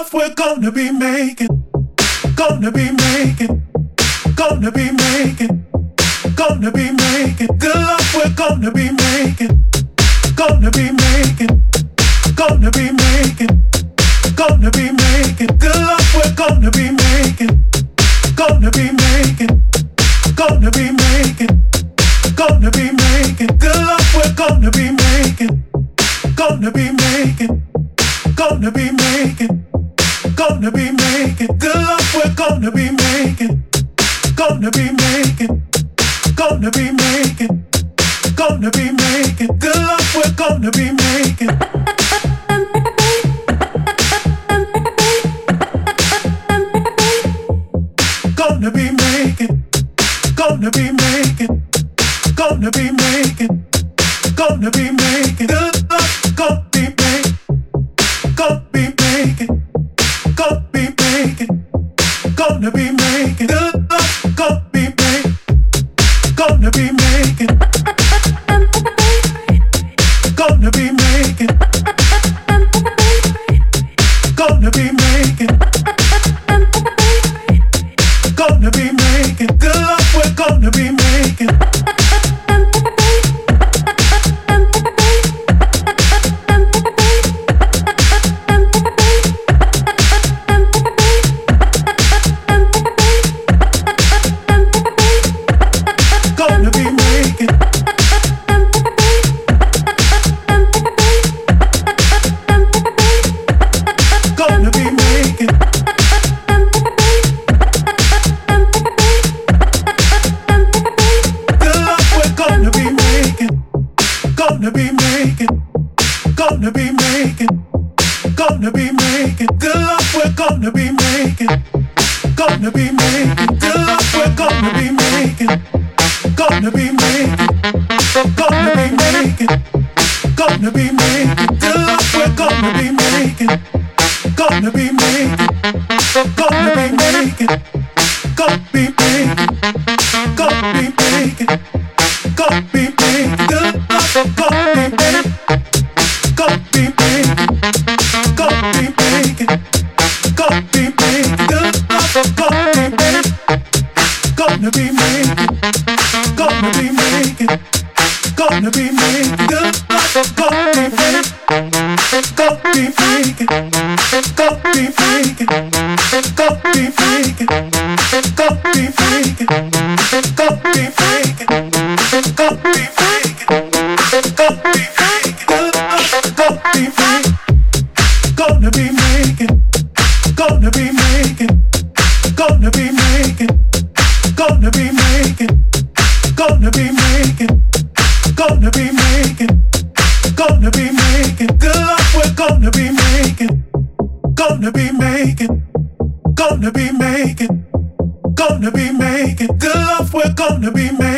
love we're gonna be making. Gonna be making. Gonna be making. Gonna be making. Good love we're gonna be making. Gonna be making. Gonna be making. Gonna be making. Good love we're gonna be making. Gonna be making. Gonna be making. Gonna be making. Good love we're gonna be making. Gonna be making. Gonna be making. Gonna be making. Good love we're gonna be making. Gonna be making. Gonna be making. Gonna be making. Good love we're gonna be making. Gonna be making. Gonna be making. Gonna be making. Gonna be making. Good making. Gonna be making. Gonna be making. Good love we're gonna be making. Gonna be making. Good love we're gonna be making. Gonna be making. Gonna be making. Gonna be making. Good love we're gonna be making. Gonna be making. Gonna be making. Gonna be making. Gonna be making. Go be free. Gonna be making. Gonna be making. Gonna be making. Good we're gonna be making. Gonna be making. Gonna be making. Gonna be making. Good love we're gonna be making.